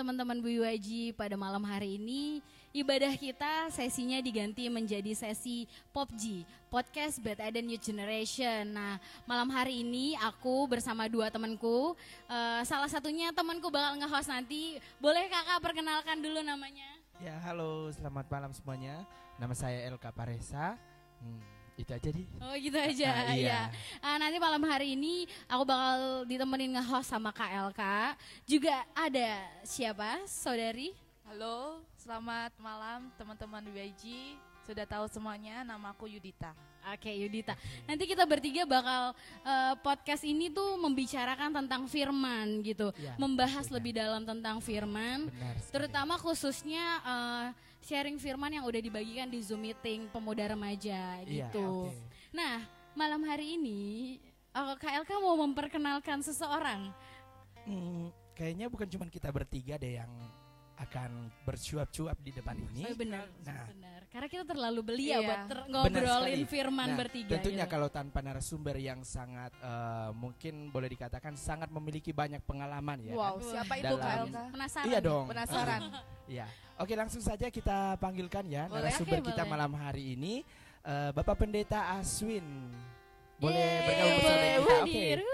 teman-teman BYG pada malam hari ini ibadah kita sesinya diganti menjadi sesi PopG, Podcast Bad Eden New Generation. Nah, malam hari ini aku bersama dua temanku, uh, salah satunya temanku bakal nge-host nanti. Boleh kakak perkenalkan dulu namanya? Ya, halo, selamat malam semuanya. Nama saya Elka Paresa. Hmm itu aja di. Oh gitu aja. Uh, iya. Ya. Uh, nanti malam hari ini aku bakal ditemenin nge-host sama KLK. Juga ada siapa? Saudari? Halo, selamat malam teman-teman WIG. Sudah tahu semuanya, nama aku Yudita. Oke okay, Yudita. Nanti kita bertiga bakal uh, podcast ini tuh membicarakan tentang firman gitu, ya, membahas lebih dalam tentang firman, benar, terutama khususnya uh, sharing firman yang udah dibagikan di Zoom meeting pemuda remaja iya, gitu. Ya, okay. Nah malam hari ini uh, eh, KLK mau memperkenalkan seseorang. Hmm, kayaknya bukan cuma kita bertiga deh yang akan bercuap-cuap di depan ini. Oh, benar, nah, benar. Karena kita terlalu belia iya. buat ter ngobrolin firman nah, bertiga. Tentunya gitu. kalau tanpa narasumber yang sangat uh, mungkin boleh dikatakan sangat memiliki banyak pengalaman ya. Wow, kan? siapa itu Kak Penasaran. Iya dong. Penasaran. Iya. Oke, langsung saja kita panggilkan ya boleh, narasumber okay, kita boleh. malam hari ini uh, Bapak Pendeta Aswin. Boleh Yeay, bergabung bersama kita. Oke. Okay.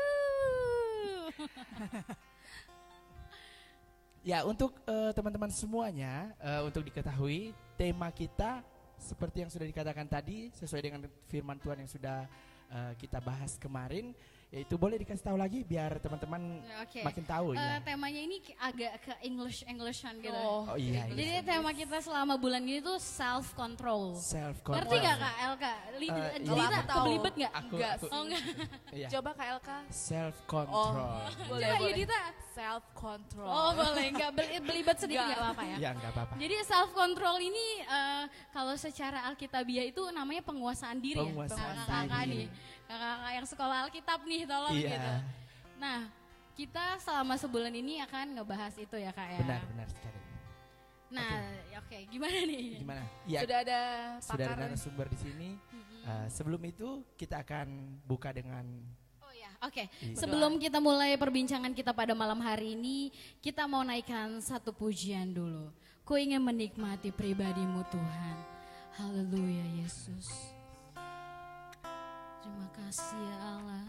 Ya, untuk uh, teman-teman semuanya, uh, untuk diketahui tema kita seperti yang sudah dikatakan tadi sesuai dengan firman Tuhan yang sudah uh, kita bahas kemarin Ya itu boleh dikasih tahu lagi biar teman-teman okay. makin tahu uh, ya. Temanya ini agak ke English Englishan gitu. Oh, oh iya, iya. Jadi tema kita selama bulan ini tuh self control. Self control. Ngerti gak Kak Elka? Li uh, iya, tahu belibet gak? Aku, enggak. Aku, oh enggak. iya. Coba Kak Elka. Self control. Oh, boleh, Coba Yudita. Self control. Oh boleh, enggak belibet sedikit enggak apa-apa ya. Iya enggak apa-apa. Jadi self control ini uh, kalau secara alkitabiah itu namanya penguasaan diri penguasaan ya. Penguasaan diri kakak-kakak yang sekolah Alkitab nih tolong iya. gitu. Nah, kita selama sebulan ini akan ngebahas itu ya kak ya. Benar, benar sekali. Nah, oke, okay. okay, gimana nih? Gimana? Ya, sudah ada pakar. Sudah ada narasumber di sini. Mm-hmm. Uh, sebelum itu kita akan buka dengan Oh ya, oke. Okay. Iya. Sebelum kita mulai perbincangan kita pada malam hari ini, kita mau naikkan satu pujian dulu. Ku ingin menikmati pribadimu Tuhan. Haleluya Yesus. Terima kasih ya Allah.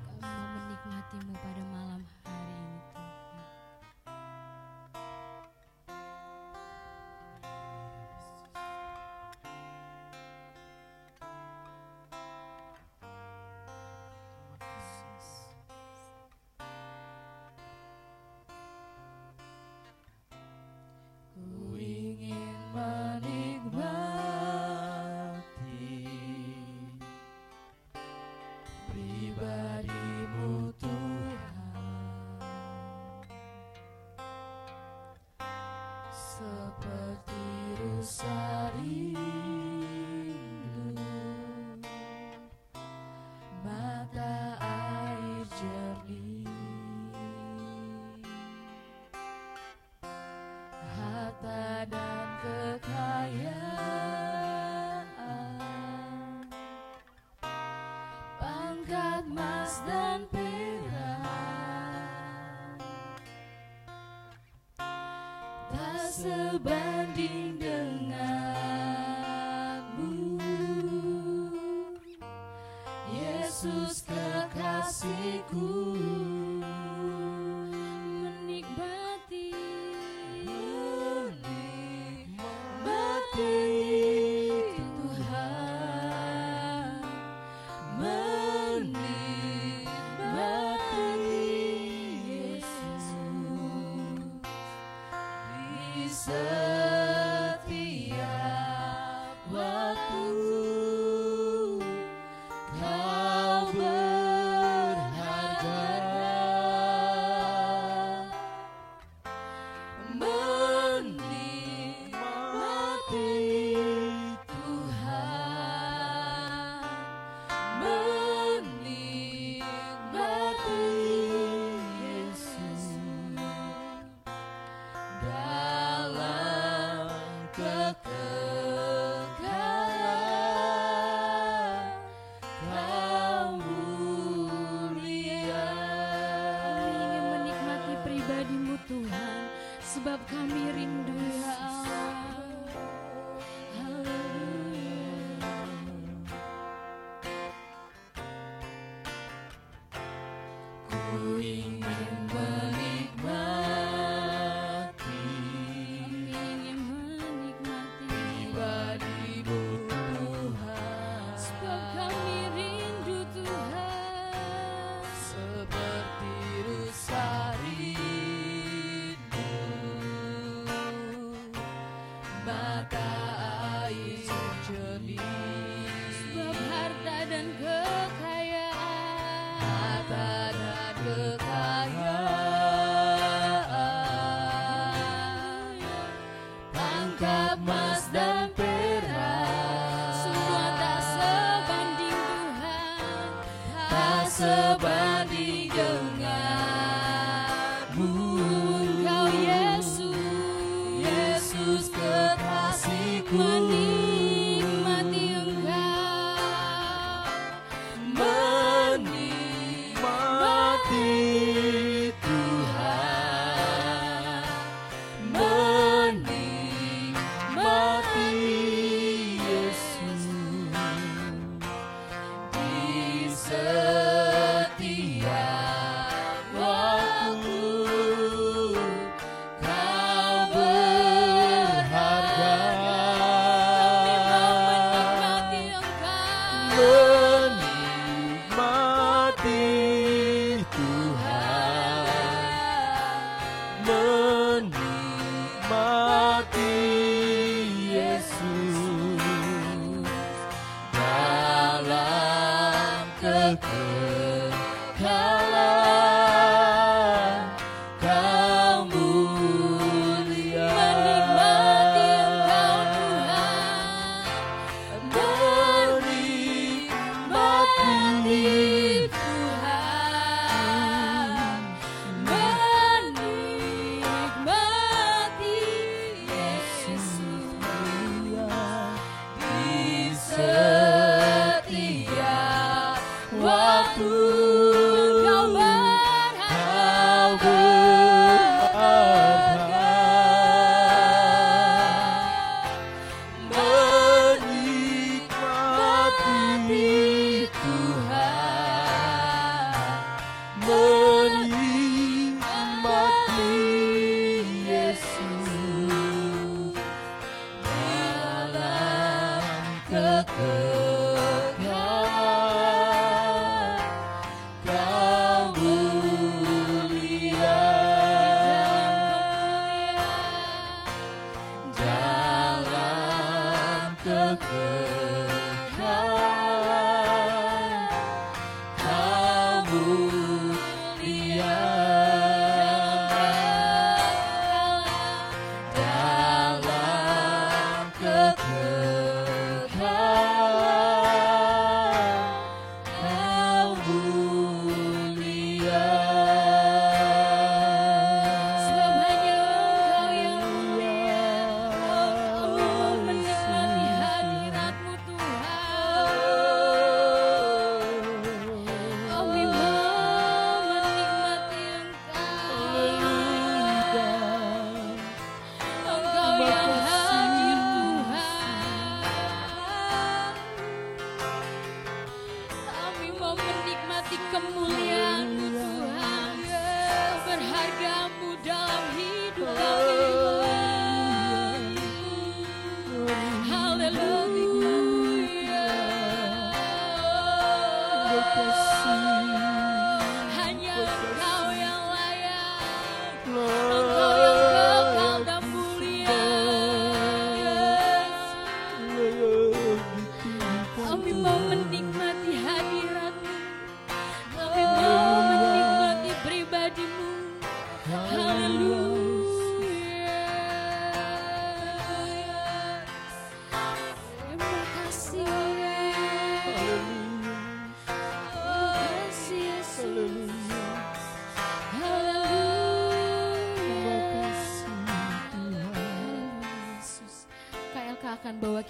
Kami mau menikmatimu pada malam hari ini seperti rusari. Sebab kami rindu ya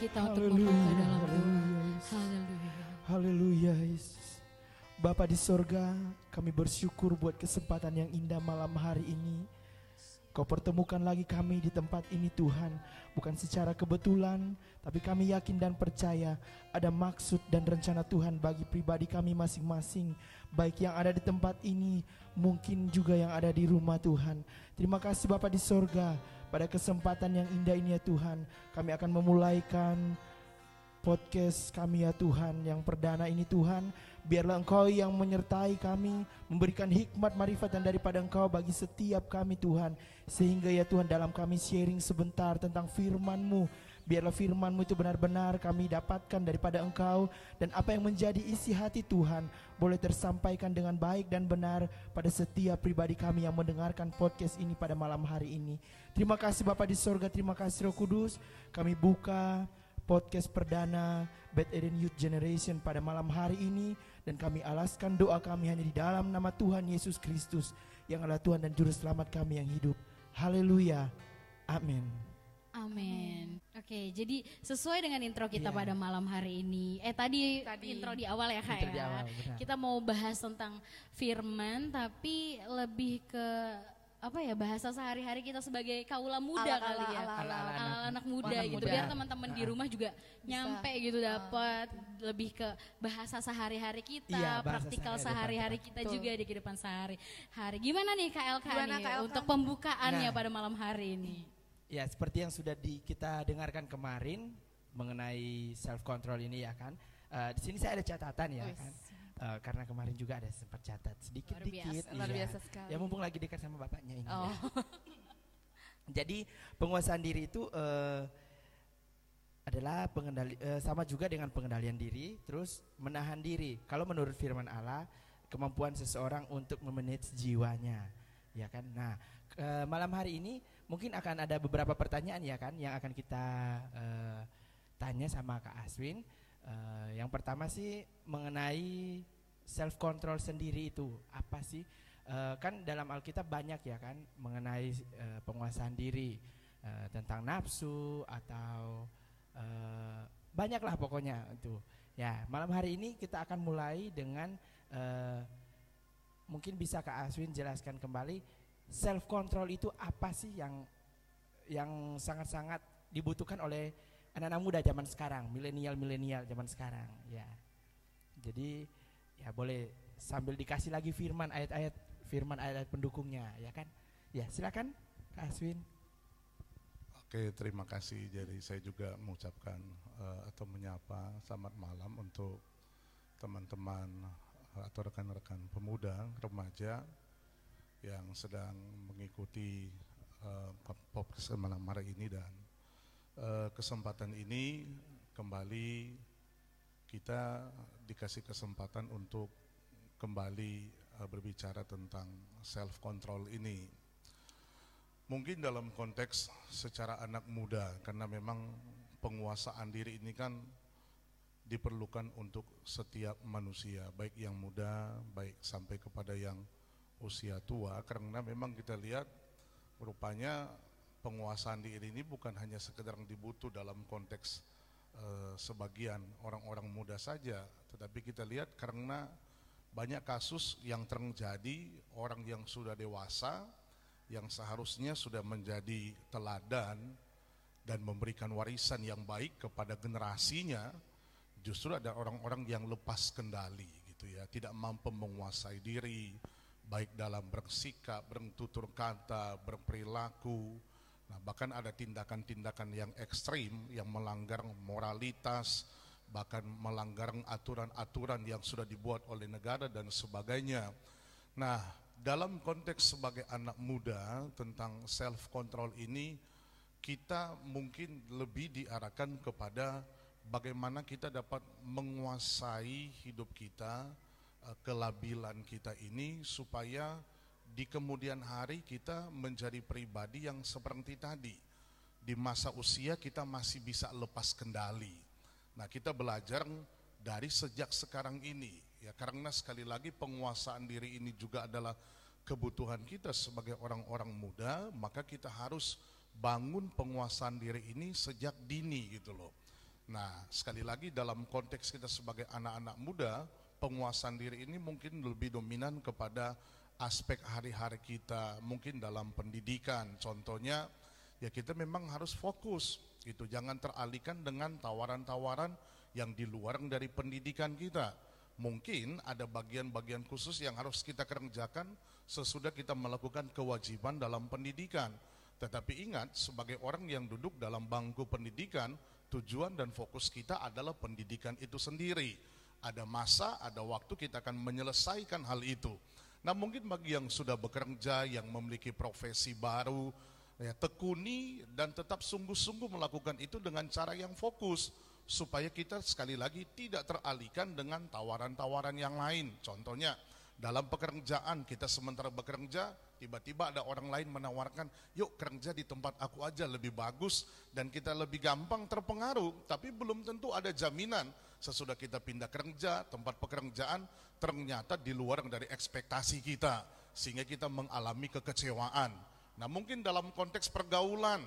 kita untuk membuka dalam. Haleluya. Haleluya Yesus. Bapa di sorga, kami bersyukur buat kesempatan yang indah malam hari ini. Kau pertemukan lagi kami di tempat ini Tuhan Bukan secara kebetulan Tapi kami yakin dan percaya Ada maksud dan rencana Tuhan bagi pribadi kami masing-masing Baik yang ada di tempat ini Mungkin juga yang ada di rumah Tuhan Terima kasih Bapak di sorga Pada kesempatan yang indah ini ya Tuhan Kami akan memulaikan podcast kami ya Tuhan Yang perdana ini Tuhan Biarlah Engkau yang menyertai kami, memberikan hikmat marifat dan daripada Engkau bagi setiap kami Tuhan. Sehingga ya Tuhan dalam kami sharing sebentar tentang firman-Mu. Biarlah firman-Mu itu benar-benar kami dapatkan daripada Engkau. Dan apa yang menjadi isi hati Tuhan boleh tersampaikan dengan baik dan benar pada setiap pribadi kami yang mendengarkan podcast ini pada malam hari ini. Terima kasih Bapak di sorga, terima kasih Roh Kudus. Kami buka podcast perdana Bad Eden Youth Generation pada malam hari ini dan kami alaskan doa kami hanya di dalam nama Tuhan Yesus Kristus yang adalah Tuhan dan Juru Selamat kami yang hidup. Haleluya. Amin. Amin. Oke, jadi sesuai dengan intro kita yeah. pada malam hari ini. Eh tadi, tadi intro di awal ya kak ya. Awal, kita mau bahas tentang firman, tapi lebih ke apa ya bahasa sehari-hari kita sebagai kaula muda ala, kali ya ala, ala, ala, ala anak muda anak gitu muda. biar teman-teman di rumah juga Bisa. nyampe gitu dapat uh. lebih ke bahasa sehari-hari kita iya, praktikal sehari-hari kita Betul. juga di kehidupan sehari-hari gimana nih KLK gimana nih KLK? untuk pembukaannya nah, pada malam hari ini ya seperti yang sudah di, kita dengarkan kemarin mengenai self control ini ya kan uh, di sini saya ada catatan ya kan Uh, karena kemarin juga ada sempat catat sedikit-dikit. Luar iya. biasa sekali. Ya mumpung lagi dekat sama bapaknya ini. Oh. Ya. Jadi penguasaan diri itu uh, adalah pengendali uh, sama juga dengan pengendalian diri, terus menahan diri. Kalau menurut firman Allah, kemampuan seseorang untuk memanage jiwanya, ya kan? Nah, uh, malam hari ini mungkin akan ada beberapa pertanyaan ya kan yang akan kita uh, tanya sama Kak Aswin. Uh, yang pertama sih mengenai self control sendiri itu apa sih? Uh, kan dalam Alkitab banyak ya kan mengenai uh, penguasaan diri uh, tentang nafsu atau uh, banyaklah pokoknya itu. Ya malam hari ini kita akan mulai dengan uh, mungkin bisa Kak Aswin jelaskan kembali self control itu apa sih yang yang sangat-sangat dibutuhkan oleh anak-anak muda zaman sekarang, milenial-milenial zaman sekarang, ya. Jadi ya boleh sambil dikasih lagi firman ayat-ayat firman ayat-ayat pendukungnya, ya kan? Ya, silakan Kak Aswin. Oke, terima kasih. Jadi saya juga mengucapkan uh, atau menyapa selamat malam untuk teman-teman uh, atau rekan-rekan pemuda, remaja yang sedang mengikuti uh, podcast malam hari ini dan uh, kesempatan ini kembali kita dikasih kesempatan untuk kembali uh, berbicara tentang self control ini. Mungkin dalam konteks secara anak muda karena memang penguasaan diri ini kan diperlukan untuk setiap manusia, baik yang muda, baik sampai kepada yang usia tua karena memang kita lihat rupanya penguasaan diri ini bukan hanya sekedar dibutuh dalam konteks uh, sebagian orang-orang muda saja, tetapi kita lihat karena banyak kasus yang terjadi orang yang sudah dewasa yang seharusnya sudah menjadi teladan dan memberikan warisan yang baik kepada generasinya justru ada orang-orang yang lepas kendali gitu ya tidak mampu menguasai diri baik dalam bersikap, bertutur kata, berperilaku, Nah, bahkan ada tindakan-tindakan yang ekstrim yang melanggar moralitas, bahkan melanggar aturan-aturan yang sudah dibuat oleh negara dan sebagainya. Nah, dalam konteks sebagai anak muda tentang self control ini kita mungkin lebih diarahkan kepada bagaimana kita dapat menguasai hidup kita, kelabilan kita ini supaya di kemudian hari kita menjadi pribadi yang seperti tadi. Di masa usia kita masih bisa lepas kendali. Nah, kita belajar dari sejak sekarang ini ya karena sekali lagi penguasaan diri ini juga adalah kebutuhan kita sebagai orang-orang muda, maka kita harus bangun penguasaan diri ini sejak dini gitu loh. Nah, sekali lagi dalam konteks kita sebagai anak-anak muda, penguasaan diri ini mungkin lebih dominan kepada aspek hari-hari kita, mungkin dalam pendidikan. Contohnya ya kita memang harus fokus gitu. Jangan teralihkan dengan tawaran-tawaran yang di luar dari pendidikan kita. Mungkin ada bagian-bagian khusus yang harus kita kerjakan sesudah kita melakukan kewajiban dalam pendidikan. Tetapi ingat, sebagai orang yang duduk dalam bangku pendidikan, tujuan dan fokus kita adalah pendidikan itu sendiri. Ada masa, ada waktu kita akan menyelesaikan hal itu. Nah mungkin bagi yang sudah bekerja, yang memiliki profesi baru, ya, tekuni dan tetap sungguh-sungguh melakukan itu dengan cara yang fokus supaya kita sekali lagi tidak teralihkan dengan tawaran-tawaran yang lain. Contohnya dalam pekerjaan kita sementara bekerja tiba-tiba ada orang lain menawarkan yuk kerja di tempat aku aja lebih bagus dan kita lebih gampang terpengaruh tapi belum tentu ada jaminan sesudah kita pindah kerja tempat pekerjaan ternyata di luar dari ekspektasi kita sehingga kita mengalami kekecewaan. Nah mungkin dalam konteks pergaulan,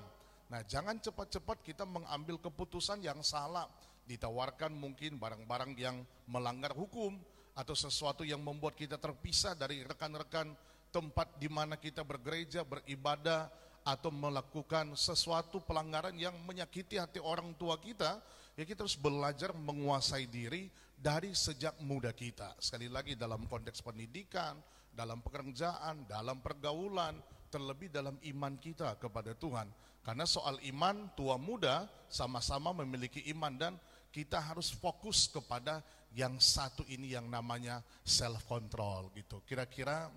nah jangan cepat-cepat kita mengambil keputusan yang salah, ditawarkan mungkin barang-barang yang melanggar hukum atau sesuatu yang membuat kita terpisah dari rekan-rekan tempat di mana kita bergereja, beribadah, atau melakukan sesuatu pelanggaran yang menyakiti hati orang tua kita, ya kita harus belajar menguasai diri dari sejak muda kita. Sekali lagi dalam konteks pendidikan, dalam pekerjaan, dalam pergaulan, terlebih dalam iman kita kepada Tuhan. Karena soal iman, tua muda sama-sama memiliki iman dan kita harus fokus kepada yang satu ini yang namanya self control gitu. Kira-kira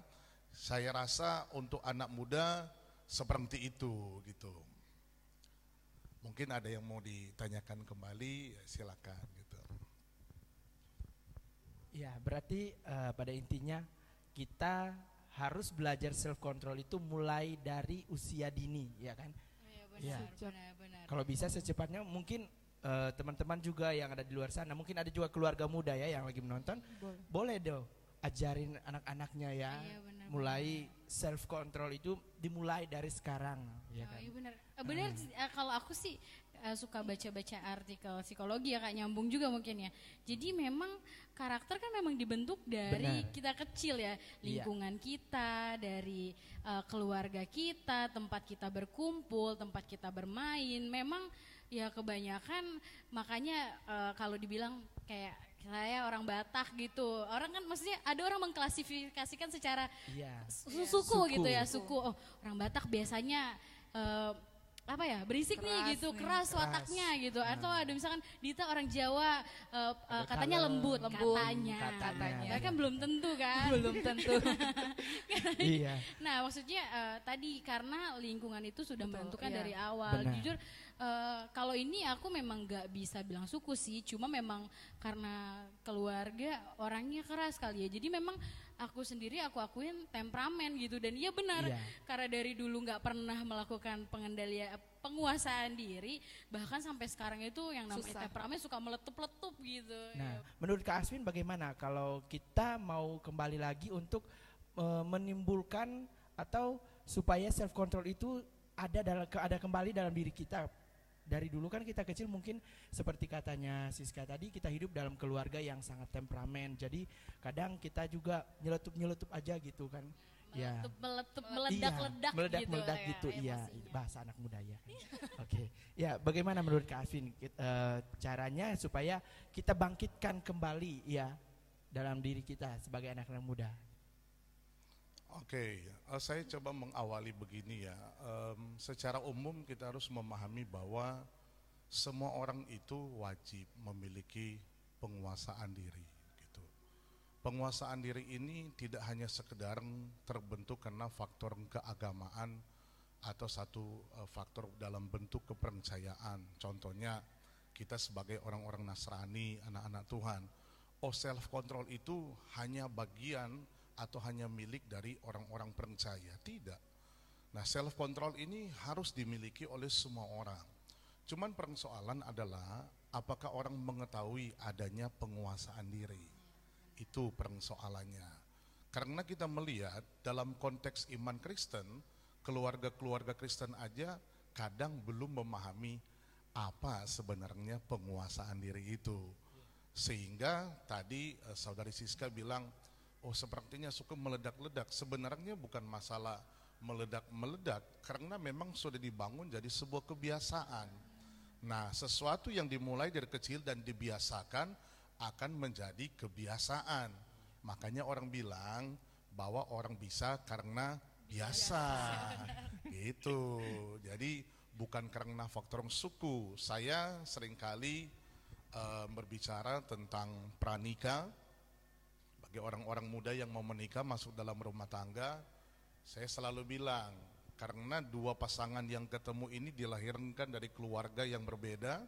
saya rasa untuk anak muda seperti itu gitu. Mungkin ada yang mau ditanyakan kembali, silakan gitu. Ya, berarti uh, pada intinya kita harus belajar self control itu mulai dari usia dini, ya kan? Oh, iya benar, ya. benar, Kalau bisa secepatnya mungkin eh, teman-teman uh, juga yang ada di luar sana, mungkin ada juga keluarga muda ya yang lagi menonton, boleh, boleh dong ajarin anak-anaknya ya, iya, benar, mulai self control itu dimulai dari sekarang, ya oh, kan? Iya benar, uh, benar. Uh, kalau aku sih uh, suka baca-baca artikel psikologi ya kak nyambung juga mungkin ya. Jadi memang karakter kan memang dibentuk dari Benar. kita kecil ya, iya. lingkungan iya. kita, dari uh, keluarga kita, tempat kita berkumpul, tempat kita bermain. Memang ya kebanyakan makanya uh, kalau dibilang kayak saya orang Batak gitu. Orang kan maksudnya ada orang mengklasifikasikan secara iya. suku, suku gitu ya, suku. Oh, orang Batak biasanya uh, apa ya berisik keras nih gitu nih. keras wataknya gitu hmm. atau ada misalkan Dita orang Jawa uh, uh, katanya lembut, lembut katanya katanya kan belum tentu kan belum tentu iya nah maksudnya uh, tadi karena lingkungan itu sudah Betul, menentukan iya. dari awal Benar. jujur uh, kalau ini aku memang nggak bisa bilang suku sih cuma memang karena keluarga orangnya keras kali ya jadi memang aku sendiri aku akuin temperamen gitu dan iya benar iya. karena dari dulu nggak pernah melakukan pengendalian penguasaan diri bahkan sampai sekarang itu yang namanya Susah. temperamen suka meletup-letup gitu. Nah, menurut Kak Aswin bagaimana kalau kita mau kembali lagi untuk uh, menimbulkan atau supaya self control itu ada dalam ada kembali dalam diri kita dari dulu kan kita kecil mungkin seperti katanya Siska tadi kita hidup dalam keluarga yang sangat temperamen. Jadi kadang kita juga nyeletup nyeletup aja gitu kan. Ya. Meletup iya, meledak gitu, meledak ya, gitu iya bahasa anak muda ya oke. Okay. ya bagaimana menurut Kak Afin uh, caranya supaya kita bangkitkan kembali ya dalam diri kita sebagai anak-anak muda Oke, okay, eh, saya coba mengawali begini ya. Um, secara umum kita harus memahami bahwa semua orang itu wajib memiliki penguasaan diri. Gitu. Penguasaan diri ini tidak hanya sekedar terbentuk karena faktor keagamaan atau satu uh, faktor dalam bentuk kepercayaan. Contohnya kita sebagai orang-orang Nasrani, anak-anak Tuhan, oh self control itu hanya bagian atau hanya milik dari orang-orang percaya. Tidak. Nah, self control ini harus dimiliki oleh semua orang. Cuman persoalan adalah apakah orang mengetahui adanya penguasaan diri. Itu persoalannya. Karena kita melihat dalam konteks iman Kristen, keluarga-keluarga Kristen aja kadang belum memahami apa sebenarnya penguasaan diri itu. Sehingga tadi eh, saudari Siska bilang oh sepertinya suka meledak-ledak. Sebenarnya bukan masalah meledak-meledak karena memang sudah dibangun jadi sebuah kebiasaan. Nah, sesuatu yang dimulai dari kecil dan dibiasakan akan menjadi kebiasaan. Makanya orang bilang bahwa orang bisa karena biasa. Gitu. Jadi bukan karena faktor suku. Saya sering kali uh, berbicara tentang pranikah bagi orang-orang muda yang mau menikah masuk dalam rumah tangga. Saya selalu bilang karena dua pasangan yang ketemu ini dilahirkan dari keluarga yang berbeda,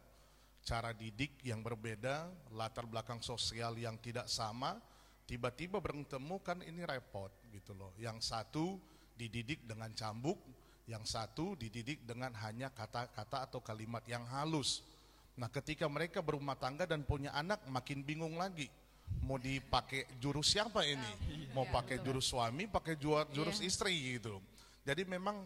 cara didik yang berbeda, latar belakang sosial yang tidak sama, tiba-tiba bertemu kan ini repot gitu loh. Yang satu dididik dengan cambuk, yang satu dididik dengan hanya kata-kata atau kalimat yang halus. Nah ketika mereka berumah tangga dan punya anak makin bingung lagi. Mau dipakai jurus siapa ini? Mau pakai jurus suami, pakai jurus iya. istri gitu. Jadi memang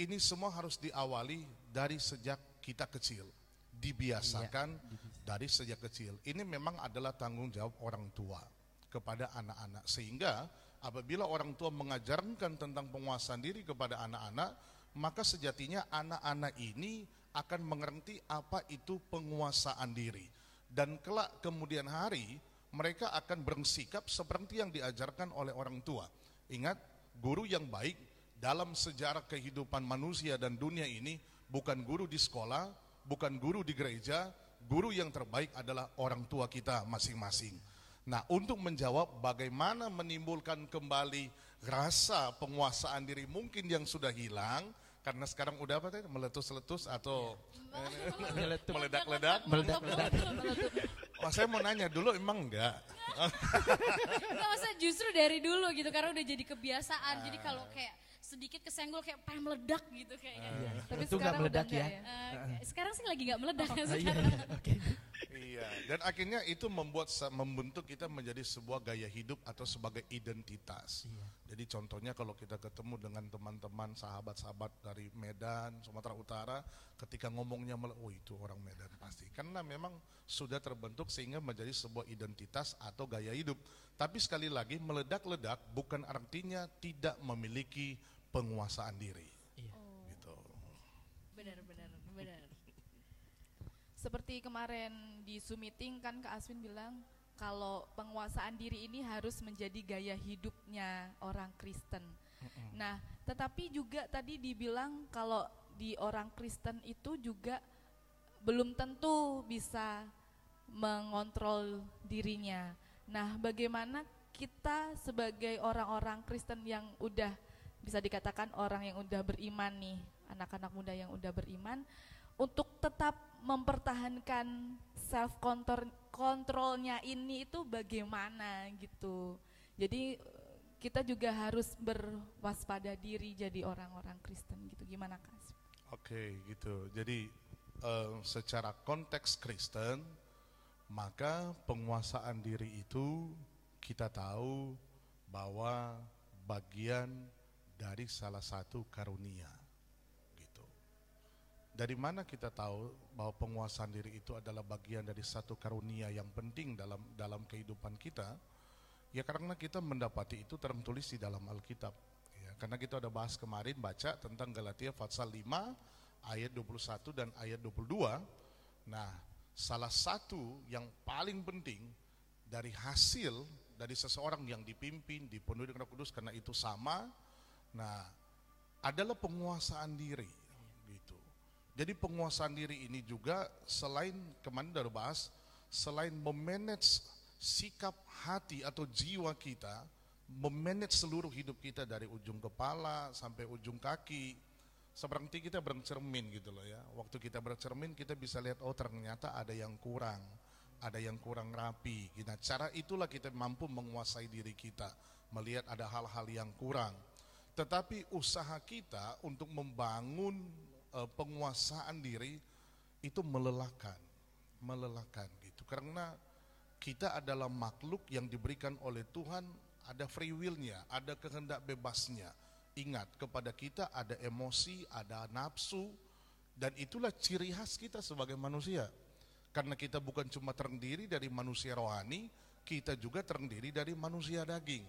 ini semua harus diawali dari sejak kita kecil, dibiasakan iya. dari sejak kecil. Ini memang adalah tanggung jawab orang tua kepada anak-anak sehingga apabila orang tua mengajarkan tentang penguasaan diri kepada anak-anak, maka sejatinya anak-anak ini akan mengerti apa itu penguasaan diri. Dan kelak kemudian hari mereka akan bersikap seperti yang diajarkan oleh orang tua. Ingat, guru yang baik dalam sejarah kehidupan manusia dan dunia ini bukan guru di sekolah, bukan guru di gereja, guru yang terbaik adalah orang tua kita masing-masing. Nah, untuk menjawab bagaimana menimbulkan kembali rasa penguasaan diri mungkin yang sudah hilang, karena sekarang udah apa tadi? Meletus-letus atau meledak-ledak. Meledak-ledak Wah saya mau nanya dulu emang enggak Enggak masa justru dari dulu gitu karena udah jadi kebiasaan jadi kalau kayak sedikit kesenggol kayak pengen meledak gitu kayaknya. Uh, Tapi itu sekarang meledak ya. ya. Uh, sekarang sih lagi nggak meledak oh, ya sekarang. Iya, okay. Iya, dan akhirnya itu membuat membentuk kita menjadi sebuah gaya hidup atau sebagai identitas. Iya. Jadi contohnya kalau kita ketemu dengan teman-teman sahabat-sahabat dari Medan, Sumatera Utara, ketika ngomongnya, oh itu orang Medan pasti. Karena memang sudah terbentuk sehingga menjadi sebuah identitas atau gaya hidup. Tapi sekali lagi meledak-ledak bukan artinya tidak memiliki penguasaan diri. Iya. Oh. Gitu. Benar, benar, benar. Seperti kemarin di Zoom meeting kan Kak Aswin bilang kalau penguasaan diri ini harus menjadi gaya hidupnya orang Kristen. Nah, tetapi juga tadi dibilang kalau di orang Kristen itu juga belum tentu bisa mengontrol dirinya. Nah, bagaimana kita sebagai orang-orang Kristen yang udah bisa dikatakan orang yang udah beriman nih, anak-anak muda yang udah beriman, untuk tetap mempertahankan self kontrolnya ini itu bagaimana gitu. Jadi kita juga harus berwaspada diri jadi orang-orang Kristen gitu. Gimana Kak? Oke gitu. Jadi uh, secara konteks Kristen maka penguasaan diri itu kita tahu bahwa bagian dari salah satu karunia. Dari mana kita tahu bahwa penguasaan diri itu adalah bagian dari satu karunia yang penting dalam dalam kehidupan kita? Ya karena kita mendapati itu tertulis di dalam Alkitab. Ya, karena kita ada bahas kemarin baca tentang Galatia pasal 5 ayat 21 dan ayat 22. Nah, salah satu yang paling penting dari hasil dari seseorang yang dipimpin, dipenuhi dengan Roh Kudus karena itu sama Nah, adalah penguasaan diri. Jadi penguasaan diri ini juga selain kemarin dari bahas selain memanage sikap hati atau jiwa kita, memanage seluruh hidup kita dari ujung kepala sampai ujung kaki. Seperti kita bercermin gitu loh ya. Waktu kita bercermin kita bisa lihat oh ternyata ada yang kurang, ada yang kurang rapi. Nah, cara itulah kita mampu menguasai diri kita, melihat ada hal-hal yang kurang tetapi usaha kita untuk membangun uh, penguasaan diri itu melelahkan, melelahkan gitu. Karena kita adalah makhluk yang diberikan oleh Tuhan ada free willnya, ada kehendak bebasnya. Ingat kepada kita ada emosi, ada nafsu, dan itulah ciri khas kita sebagai manusia. Karena kita bukan cuma terdiri dari manusia rohani, kita juga terdiri dari manusia daging.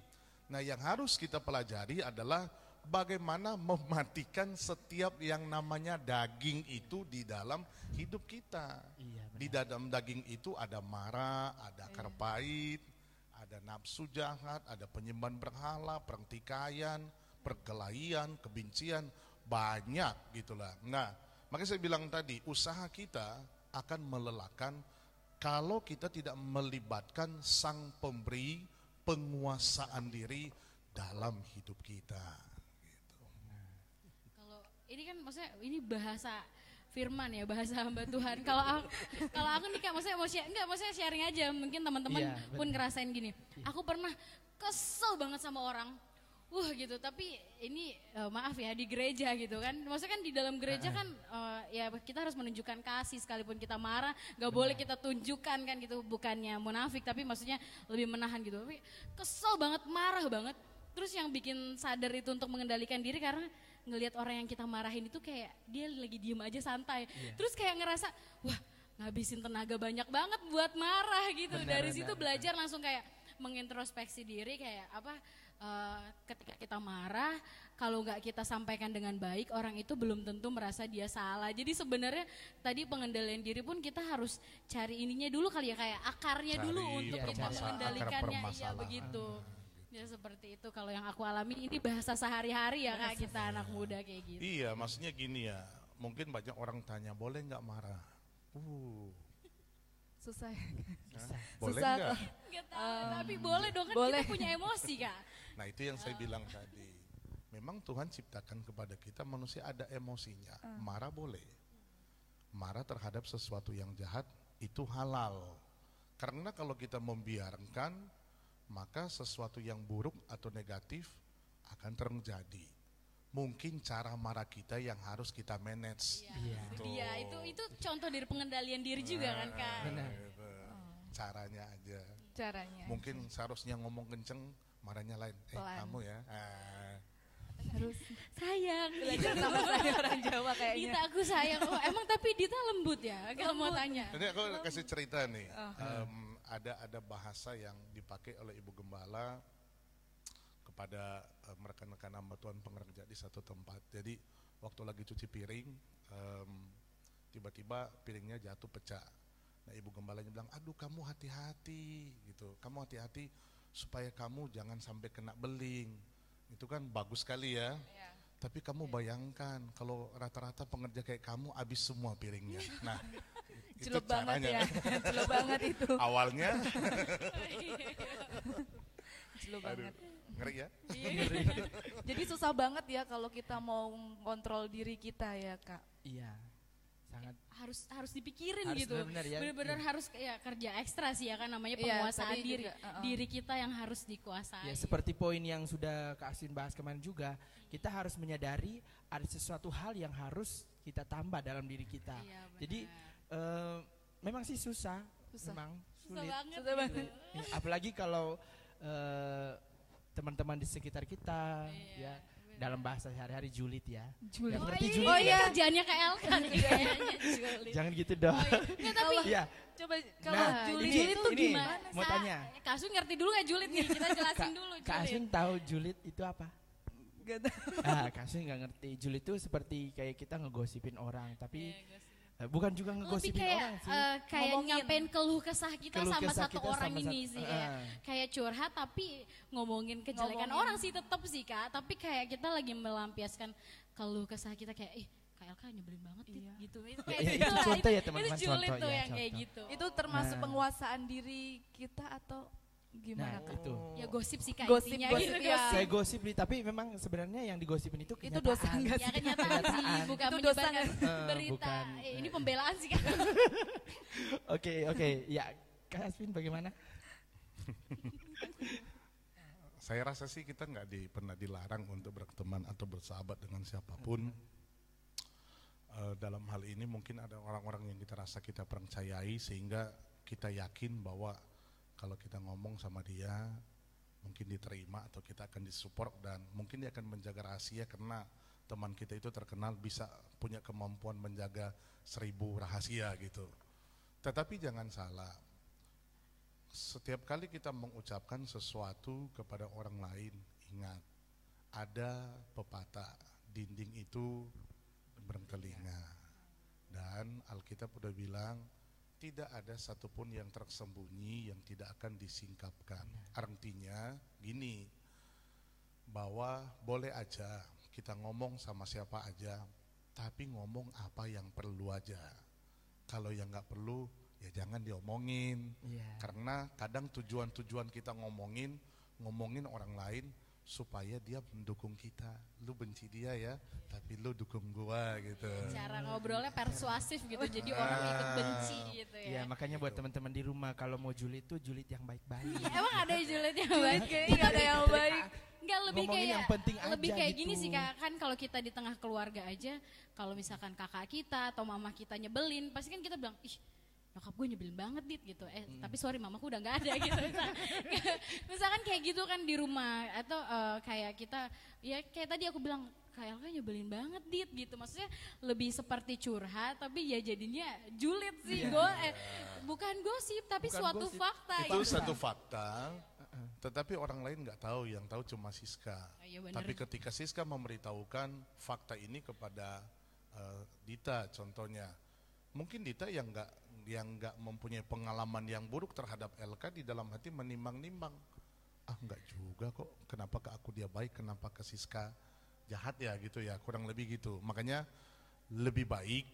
Nah, yang harus kita pelajari adalah bagaimana mematikan setiap yang namanya daging itu di dalam hidup kita. Iya, di dalam daging itu ada marah, ada pahit, ada nafsu jahat, ada penyembahan berhala, pertikaian, perkelahian, kebencian, banyak gitulah. Nah, makanya saya bilang tadi, usaha kita akan melelahkan kalau kita tidak melibatkan sang pemberi penguasaan diri dalam hidup kita. Ini kan maksudnya ini bahasa firman ya bahasa hamba Tuhan. Kalau aku, kalau aku nih kak maksudnya mau share enggak maksudnya sharing aja mungkin teman-teman Iya, pun ngerasain gini. Aku pernah kesel banget sama orang. Wah gitu, tapi ini eh, maaf ya di gereja gitu kan. Maksudnya kan di dalam gereja kan eh, ya kita harus menunjukkan kasih sekalipun kita marah, nggak boleh kita tunjukkan kan gitu. Bukannya munafik, tapi maksudnya lebih menahan gitu. Tapi kesel banget, marah banget. Terus yang bikin sadar itu untuk mengendalikan diri karena ngelihat orang yang kita marahin itu kayak dia lagi diem aja santai. Terus kayak ngerasa, wah ngabisin tenaga banyak banget buat marah gitu. Benar, Dari benar, situ benar. belajar langsung kayak mengintrospeksi diri kayak apa eh, ketika kita marah kalau nggak kita sampaikan dengan baik orang itu belum tentu merasa dia salah jadi sebenarnya tadi pengendalian diri pun kita harus cari ininya dulu kali ya kayak akarnya dulu Cari untuk kita mengendalikannya iya begitu ya seperti itu kalau yang aku alami ini bahasa sehari-hari ya kak kita anak muda kayak gitu Iya, maksudnya gini ya. Mungkin banyak orang tanya, boleh nggak marah? Uh, Susah. Hah? boleh Susah nggak? Nggak tahu, tapi boleh dong kan boleh. kita punya emosi kak Nah itu yang saya bilang tadi. Memang Tuhan ciptakan kepada kita manusia ada emosinya. Marah boleh. Marah terhadap sesuatu yang jahat itu halal. Karena kalau kita membiarkan, maka sesuatu yang buruk atau negatif akan terjadi. Mungkin cara marah kita yang harus kita manage. Iya. itu dia itu itu contoh dari pengendalian diri juga kan kak Benar. Gitu. Caranya aja. Caranya. Mungkin seharusnya ngomong kenceng, marahnya lain. Eh Pelan. kamu ya. Ah. harus sayang belajar sama saya orang Jawa kayaknya. Dita aku sayang oh emang tapi Dita lembut ya kalau mau tanya Ini aku kasih cerita nih. Em, ada ada bahasa yang dipakai oleh ibu gembala kepada em, rekan-rekan hamba Tuhan pengerja di satu tempat. Jadi waktu lagi cuci piring, em, tiba-tiba piringnya jatuh pecah. Nah ibu gembalanya bilang, aduh kamu hati-hati gitu. Kamu hati-hati supaya kamu jangan sampai kena beling. Itu kan bagus sekali ya. Iya. Tapi kamu bayangkan kalau rata-rata pengerja kayak kamu habis semua piringnya. Nah, itu Celup banget caranya. ya. Celup banget itu. Awalnya, Celup aduh, banget. ngeri ya. Jadi susah banget ya kalau kita mau kontrol diri kita ya kak. Iya. Sangat harus harus dipikirin Harus gitu benar-benar ya. benar-benar harus ya kerja ekstra sih ya kan namanya Iya, penguasaan tadi diri juga, uh-uh. diri kita yang harus dikuasai Ya seperti poin yang sudah Kak Asin bahas kemarin juga, kita harus menyadari ada sesuatu hal yang harus kita tambah dalam diri kita. Iya, benar. Jadi eh, memang sih susah, Susah. memang susah sulit. banget Susah gitu. banget. Ya, apalagi kalau eh, teman-teman di sekitar kita, Iya, ya dalam bahasa sehari-hari julid ya. Julid. Yang Oh, ngerti iya, julid oh ya? iya kerjaannya kayak Elkan. Jangan gitu dong. Oh, iya. Nggak, tapi Iya. Coba kalau Nah, julid ini gimana? mau tanya. Kak Asun ngerti dulu gak julid nih kita jelasin Kak, dulu Kak julid Asin tahu julid itu apa? Gak tahu. Ah, Kak Asin nggak ngerti. Julid itu seperti kayak kita ngegosipin orang, tapi Iya, gosip. eh, bukan juga lebih ngegosipin kayak orang sih. eh, kayak Ngomongin. nyampein keluh kesah kita Keluh sama kesah satu kita orang sama ini satu- sih kayak Ah. kayak curhat tapi ngomongin kejelekan Ngomongin. orang sih tetap sih kak tapi kayak kita lagi melampiaskan keluh kesah kita kayak ih kak Elka nyebelin banget Dit," Iya. gitu itu Ya, kayak ya, gitu itu contoh ya, itu teman-teman, tuh ya, yang kayak gitu Itu termasuk Nah. penguasaan diri kita atau gimana Nah, kak? itu. ya gosip sih kak Gosip, intinya gosip, gitu ya. gosip. Saya gosip nih, tapi memang sebenarnya yang digosipin itu Itu dosa kenyataan. nggak ya sih? kenyataan sih Kenyataan. bukan Itu dosa nggak? Eh, berita bukan. Eh, ini pembelaan sih kak Oke, oke. Ya, Kak Asvin bagaimana? Saya rasa sih kita nggak di, pernah dilarang untuk berteman atau bersahabat dengan siapa pun. Eh, dalam hal ini mungkin ada orang-orang yang kita rasa kita percayai sehingga kita yakin bahwa kalau kita ngomong sama dia mungkin diterima atau kita akan disupport dan mungkin dia akan menjaga rahasia karena teman kita itu terkenal bisa punya kemampuan menjaga seribu rahasia gitu. Tetapi jangan salah, setiap kali kita mengucapkan sesuatu kepada orang lain, ingat ada pepatah dinding itu bertelinga. Dan Alkitab udah bilang tidak ada satupun yang tersembunyi yang tidak akan disingkapkan. Artinya gini, bahwa boleh aja kita ngomong sama siapa aja, tapi ngomong apa yang perlu aja. Kalau yang nggak perlu, ya jangan diomongin. Yeah. Karena kadang tujuan-tujuan kita ngomongin, ngomongin orang lain supaya dia mendukung kita. Lu benci dia ya, tapi lu dukung gua gitu. Cara ngobrolnya persuasif gitu, jadi orang ikut benci gitu Ya ya. makanya buat teman-teman di rumah kalau mau julid tuh julid yang baik-baik. Emang ada julid yang baik? Kayaknya nggak ada yang baik. Enggak lebih Ngomongin kayak yang penting lebih aja kayak gitu. gini sih Kak, kan kalau kita di tengah keluarga aja, kalau misalkan kakak kita atau mama kita nyebelin, pasti kan kita bilang, "Ih, nyokap gue nyebelin banget dit gitu eh Hmm. tapi sorry mamaku udah nggak ada gitu misalkan, misalkan kayak gitu kan di rumah atau eh, kayak kita ya kayak tadi aku bilang kayak kan nyebelin banget dit gitu maksudnya lebih seperti curhat tapi ya jadinya julid sih Iya. go eh, bukan gosip tapi Bukan suatu gosip. fakta Itu gitu. satu fakta, tetapi orang lain nggak tahu, yang tahu cuma Siska. Oh, iya bener. Tapi ketika Siska memberitahukan fakta ini kepada eh, Dita contohnya, mungkin Dita yang nggak yang nggak mempunyai pengalaman yang buruk terhadap LK di dalam hati menimbang-nimbang. Ah nggak juga kok, kenapa ke aku dia baik, kenapa ke Siska jahat ya gitu ya, kurang lebih gitu. Makanya lebih baik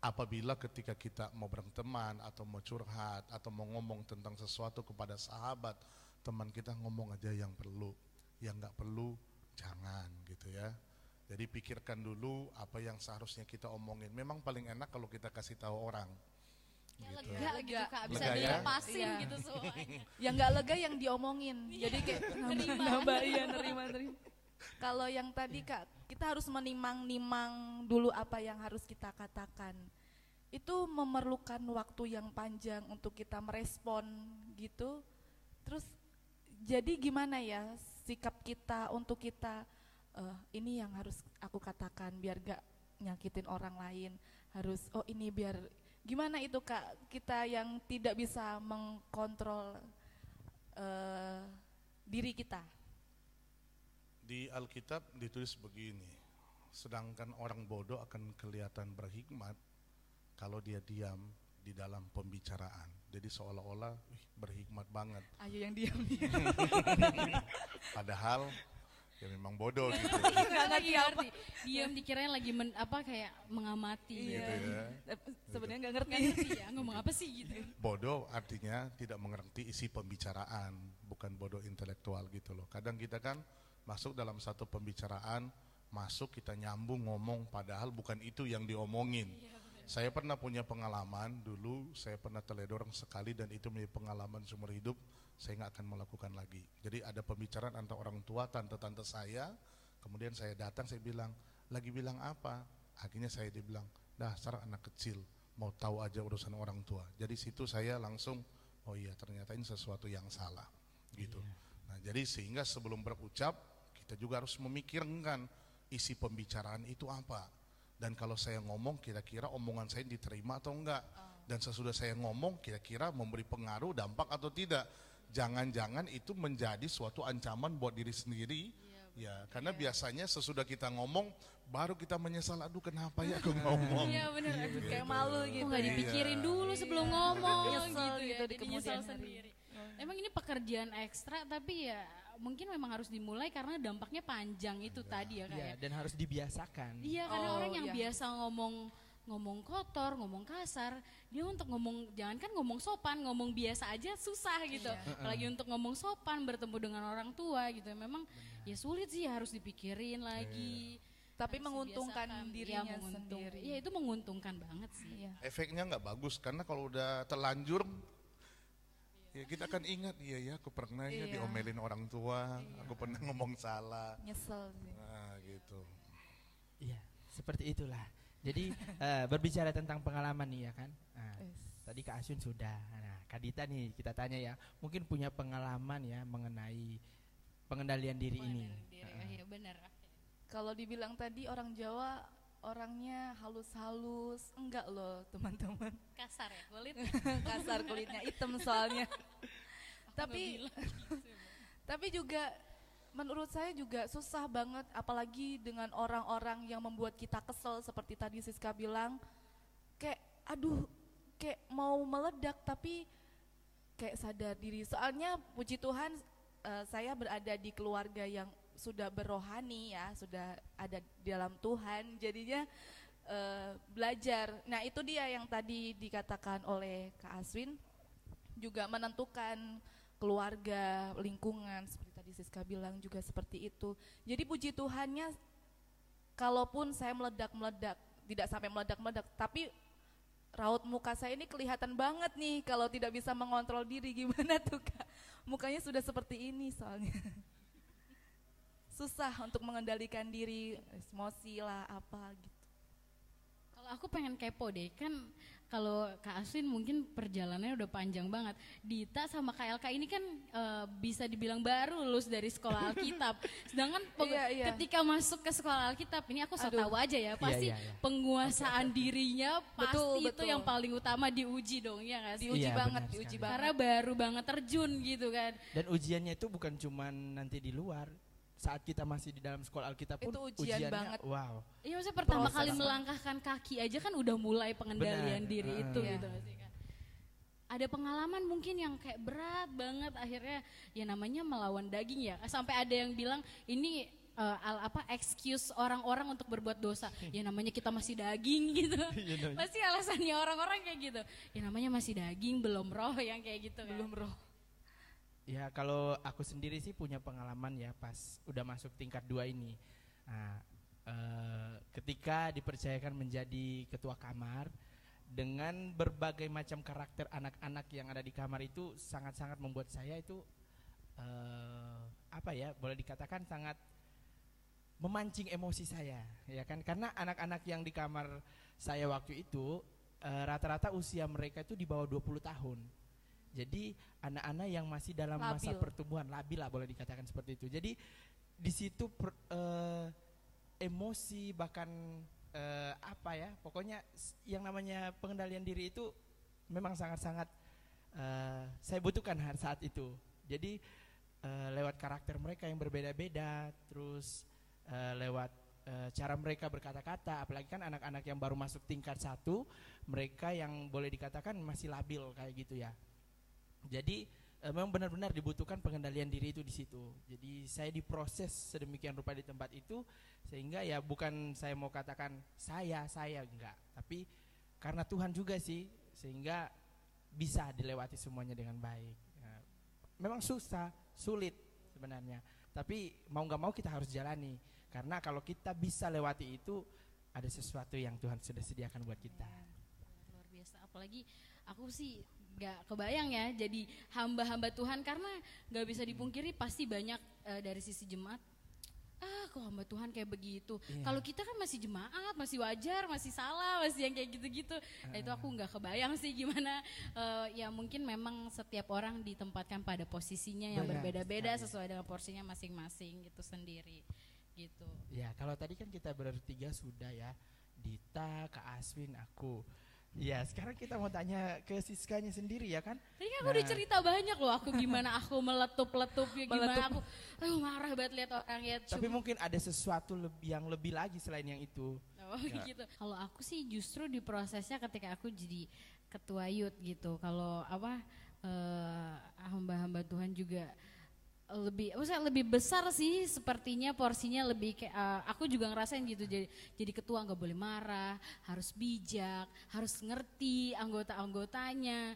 apabila ketika kita mau berteman atau mau curhat atau mau ngomong tentang sesuatu kepada sahabat teman kita ngomong aja yang perlu yang nggak perlu jangan gitu ya jadi pikirkan dulu apa yang seharusnya kita omongin memang paling enak kalau kita kasih tahu orang Ya, gitu. lega gitu kak bisa Lega ya? dilepasin Iya. gitu semuanya Yang nggak lega yang diomongin. Jadi kayak Nerima. nambah iya nerima nerima. Kalau yang tadi kak, kita harus menimang-nimang dulu apa yang harus kita katakan. Itu memerlukan waktu yang panjang untuk kita merespon gitu. Terus jadi gimana ya sikap kita untuk kita eh, ini yang harus aku katakan biar gak nyakitin orang lain. Harus oh ini biar gimana itu kak kita yang tidak bisa mengkontrol eh, diri kita. di Alkitab ditulis begini sedangkan orang bodoh akan kelihatan berhikmat kalau dia diam di dalam pembicaraan jadi seolah-olah "Wih, berhikmat banget Ayo yang diam diam. padahal ya memang bodoh gitu. nggak ngerti ngerti. diam dikirain lagi men, apa kayak mengamati. Iya. gitu ya. Sebenarnya nggak ngerti. ngerti ya ngomong apa sih gitu. Bodoh artinya tidak mengerti isi pembicaraan bukan bodoh intelektual gitu loh. Kadang kita kan masuk dalam satu pembicaraan masuk kita nyambung ngomong padahal bukan itu yang diomongin. Saya pernah punya pengalaman dulu saya pernah teledor sekali dan itu menjadi pengalaman seumur hidup saya nggak akan melakukan lagi. Jadi ada pembicaraan antara orang tua tante-tante saya kemudian saya datang saya bilang lagi bilang apa? Akhirnya saya dibilang dasar anak kecil mau tahu aja urusan orang tua. Jadi situ saya langsung oh iya ternyata ini sesuatu yang salah. Gitu. Nah jadi sehingga sebelum berucap kita juga harus memikirkan isi pembicaraan itu apa. Dan kalau saya ngomong kira-kira omongan saya diterima atau enggak? Dan sesudah saya ngomong kira-kira memberi pengaruh dampak atau tidak jangan-jangan itu menjadi suatu ancaman buat diri sendiri ya karena biasanya sesudah kita ngomong baru kita menyesal aduh kenapa ya aku ngomong iya benar Kayak malu gitu. nggak ya. dipikirin Iya. dulu sebelum ngomong Nyesel gitu, ya gitu di kemudian nyesel hari. sendiri emang ini pekerjaan ekstra tapi ya mungkin memang harus dimulai karena dampaknya panjang itu tadi ya kak Iya, ya dan harus dibiasakan. Iya karena Oh, orang yang iya. biasa ngomong ngomong kotor, ngomong kasar, dia untuk ngomong jangan kan ngomong sopan, ngomong biasa aja susah gitu. Iya. Apalagi untuk ngomong sopan bertemu dengan orang tua gitu. Memang ya sulit sih harus dipikirin lagi. Tapi harus menguntungkan dibiasakan. dirinya Iya, menguntung- sendiri. Iya itu menguntungkan banget sih. Iya. efeknya nggak bagus karena kalau udah terlanjur ya kita akan ingat iya ya aku pernah ya Iya. diomelin orang tua aku pernah ngomong salah Nyesel sih. nah gitu Iya, seperti itulah. Jadi eh, berbicara tentang pengalaman nih ya kan. Nah, Yes. tadi Kak Asyun sudah. Nah, Kak Dita nih kita tanya ya, mungkin punya pengalaman ya mengenai pengendalian diri ini. Diri, Heeh. Iya benar. Kalau dibilang tadi orang Jawa orangnya halus-halus, enggak loh teman-teman. Kasar ya kulit. Kasar kulitnya hitam soalnya. tapi gitu. tapi juga menurut saya juga susah banget apalagi dengan orang-orang yang membuat kita kesel seperti tadi Siska bilang kayak aduh kayak mau meledak tapi kayak sadar diri. Soalnya puji Tuhan uh, saya berada di keluarga yang sudah berrohani ya, sudah ada di dalam Tuhan, jadinya uh, belajar. Nah itu dia yang tadi dikatakan oleh Kak Aswin, juga menentukan keluarga, lingkungan, seperti tadi Siska bilang juga seperti itu. Jadi puji Tuhannya, kalaupun saya meledak-meledak, tidak sampai meledak-meledak, tapi raut muka saya ini kelihatan banget nih kalau tidak bisa mengontrol diri gimana tuh kak? Mukanya sudah seperti ini soalnya. Susah untuk mengendalikan diri emosi lah apa gitu aku pengen kepo deh kan kalau Kak Aswin mungkin perjalanannya udah panjang banget. Dita sama Kak Elka ini kan e, bisa dibilang baru lulus dari sekolah Alkitab. Sedangkan iya, iya. ketika masuk ke sekolah Alkitab ini aku so tahu aja ya, pasti iya, iya, iya. penguasaan dirinya pasti betul, itu betul. yang paling utama diuji dong ya kan? Diuji iya, banget, diuji banget. Karena baru banget terjun gitu kan. Dan ujiannya itu bukan cuma nanti di luar, saat kita masih di dalam sekolah Alkitab pun itu ujian ujiannya, banget. Wow. Iya maksudnya pertama Proses. kali melangkahkan kaki aja kan udah mulai pengendalian Benar. diri uh, itu iya. gitu sih kan. Ada pengalaman mungkin yang kayak berat banget akhirnya ya namanya melawan daging ya. Sampai ada yang bilang ini uh, al apa excuse orang-orang untuk berbuat dosa. Ya namanya kita masih daging gitu. Iya, Pasti alasannya orang-orang kayak gitu. Ya namanya masih daging belum roh yang kayak gitu kan. Belum roh. Ya kalau aku sendiri sih punya pengalaman ya pas udah masuk tingkat dua ini. Nah, e, ketika dipercayakan menjadi ketua kamar dengan berbagai macam karakter anak-anak yang ada di kamar itu sangat-sangat membuat saya itu e, apa ya boleh dikatakan sangat memancing emosi saya ya kan karena anak-anak yang di kamar saya waktu itu eh, rata-rata e, usia mereka itu di bawah 20 tahun jadi anak-anak yang masih dalam labil. masa pertumbuhan labil lah boleh dikatakan seperti itu. Jadi di situ per, uh, emosi bahkan uh, apa ya, pokoknya yang namanya pengendalian diri itu memang sangat-sangat uh, saya butuhkan saat itu. Jadi uh, lewat karakter mereka yang berbeda-beda, terus uh, lewat cara mereka berkata-kata, apalagi kan anak-anak yang baru masuk tingkat satu, mereka yang boleh dikatakan masih labil kayak gitu ya. Jadi uh, memang benar-benar dibutuhkan pengendalian diri itu di situ. Jadi saya diproses sedemikian rupa di tempat itu sehingga ya bukan saya mau katakan saya saya enggak, tapi karena Tuhan juga sih sehingga bisa dilewati semuanya dengan baik. Ya, memang susah, sulit sebenarnya, tapi mau nggak mau kita harus jalani karena kalau kita bisa lewati itu ada sesuatu yang Tuhan sudah sediakan buat kita. Ya, luar biasa, apalagi aku sih gak kebayang ya jadi hamba-hamba Tuhan. Karena gak bisa dipungkiri pasti banyak uh, dari sisi jemaat. Ah kok hamba Tuhan kayak begitu? Yeah. kalau kita kan masih jemaat masih wajar masih salah masih yang kayak gitu-gitu. Uh. nah, itu aku nggak kebayang sih gimana. Uh, ya mungkin memang setiap orang ditempatkan pada posisinya yang berbeda-beda sesuai dengan porsinya masing-masing gitu sendiri gitu. Ya kalau tadi kan kita bertiga sudah ya. Dita Kak Aswin aku Iya, sekarang kita mau tanya ke Siskanya sendiri ya kan? Tadi kan aku udah nah. cerita banyak loh aku gimana aku meletup-letup ya gimana meletup. aku aduh marah banget lihat orang ya. Tapi mungkin ada sesuatu lebih yang lebih lagi selain yang itu. Oh ya. gitu. Kalau aku sih justru di prosesnya ketika aku jadi ketua youth gitu. Kalau apa uh, hamba-hamba Tuhan juga lebih maksudnya lebih besar sih sepertinya porsinya lebih kayak uh, aku juga ngerasain gitu jadi jadi ketua nggak boleh marah harus bijak harus ngerti anggota-anggotanya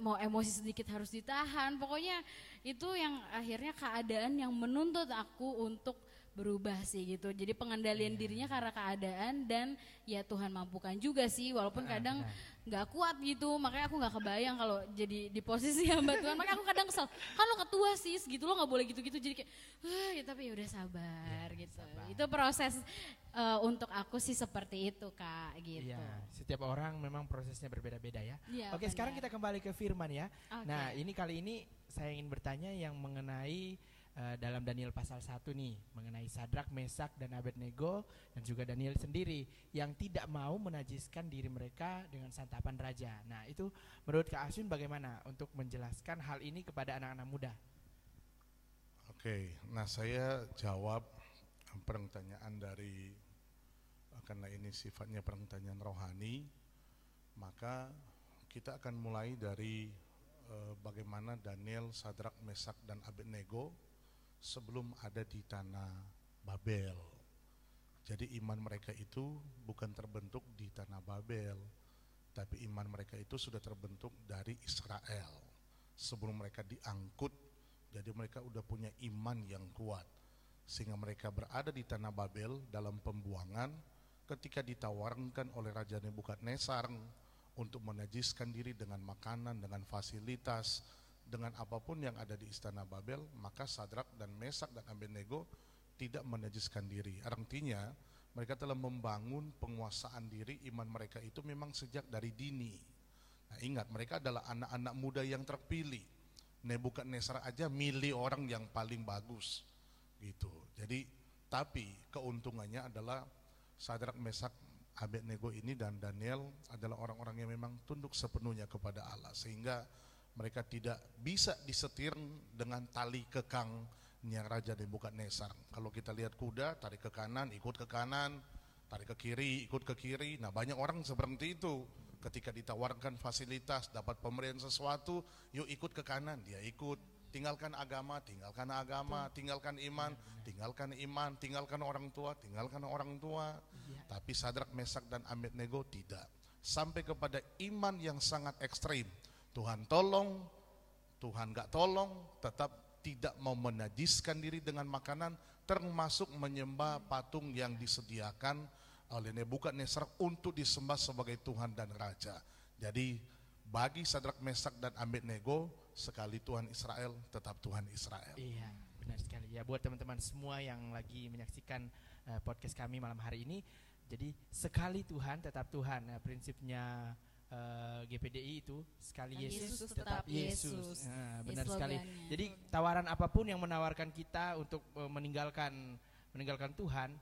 mau emosi sedikit harus ditahan. Pokoknya itu yang akhirnya keadaan yang menuntut aku untuk berubah sih gitu. Jadi pengendalian iya. dirinya karena keadaan dan ya Tuhan mampukan juga sih walaupun kadang nggak kuat gitu. Makanya aku nggak kebayang kalau jadi di posisi hamba Tuhan. Makanya aku kadang kesel. Kan lo ketua sih, gitu lo nggak boleh gitu-gitu. Jadi kayak, Wah, ya tapi ya udah sabar ya, gitu. Sabar. Itu proses uh, untuk aku sih seperti itu kak gitu. Iya, setiap orang memang prosesnya berbeda-beda ya. ya Oke, benar. sekarang kita kembali ke Firman ya. Okay. Nah, ini kali ini saya ingin bertanya yang mengenai uh, dalam Daniel pasal 1 nih mengenai Sadrak, Mesak dan Abednego dan juga Daniel sendiri yang tidak mau menajiskan diri mereka dengan santapan raja. Nah, itu menurut Kak Asun bagaimana untuk menjelaskan hal ini kepada anak-anak muda? Oke, nah saya jawab pertanyaan dari karena ini sifatnya pertanyaan rohani, maka kita akan mulai dari uh, bagaimana Daniel, Sadrak, Mesak dan Abednego sebelum ada di tanah Babel. Jadi iman mereka itu bukan terbentuk di tanah Babel, tapi iman mereka itu sudah terbentuk dari Israel. Sebelum mereka diangkut, jadi mereka udah punya iman yang kuat. Sehingga mereka berada di tanah Babel dalam pembuangan ketika ditawarkan oleh Raja Nebukadnezar untuk menajiskan diri dengan makanan, dengan fasilitas, dengan apa pun yang ada di istana Babel, maka Sadrak dan Mesak dan Abednego tidak menajiskan diri. Artinya mereka telah membangun penguasaan diri iman mereka itu memang sejak dari dini. Nah, ingat mereka adalah anak-anak muda yang terpilih. Nebukadnezar aja milih orang yang paling bagus gitu. Jadi tapi keuntungannya adalah Sadrak Mesak Abednego ini dan Daniel adalah orang-orang yang memang tunduk sepenuhnya kepada Allah sehingga mereka tidak bisa disetir dengan tali kekangnya Raja Nebukadnezar. Kalau kita lihat kuda, tarik ke kanan, ikut ke kanan, tarik ke kiri, ikut ke kiri. Nah banyak orang seperti itu. Ketika ditawarkan fasilitas, dapat pemberian sesuatu, yuk ikut ke kanan, dia ikut. Tinggalkan agama, tinggalkan agama, tinggalkan iman, tinggalkan iman, tinggalkan orang tua, tinggalkan orang tua. Iya. Tapi Sadrak, Mesak, dan Abednego tidak. Sampai kepada iman yang sangat ekstrim Tuhan tolong, Tuhan gak tolong, tetap tidak mau menajiskan diri dengan makanan, termasuk menyembah patung yang disediakan oleh Nebukadnezar untuk disembah sebagai Tuhan dan Raja. Jadi bagi Sadrak Mesak dan Abednego sekali Tuhan Israel tetap Tuhan Israel. Iya, benar sekali. Ya buat teman-teman semua yang lagi menyaksikan uh, podcast kami malam hari ini, jadi sekali Tuhan tetap Tuhan. Uh, prinsipnya uh, eh, GPDI itu sekali Yesus, Yesus tetap, Yesus. Yesus. Nah, benar sekali. Jadi tawaran apa pun yang menawarkan kita untuk uh, meninggalkan meninggalkan Tuhan,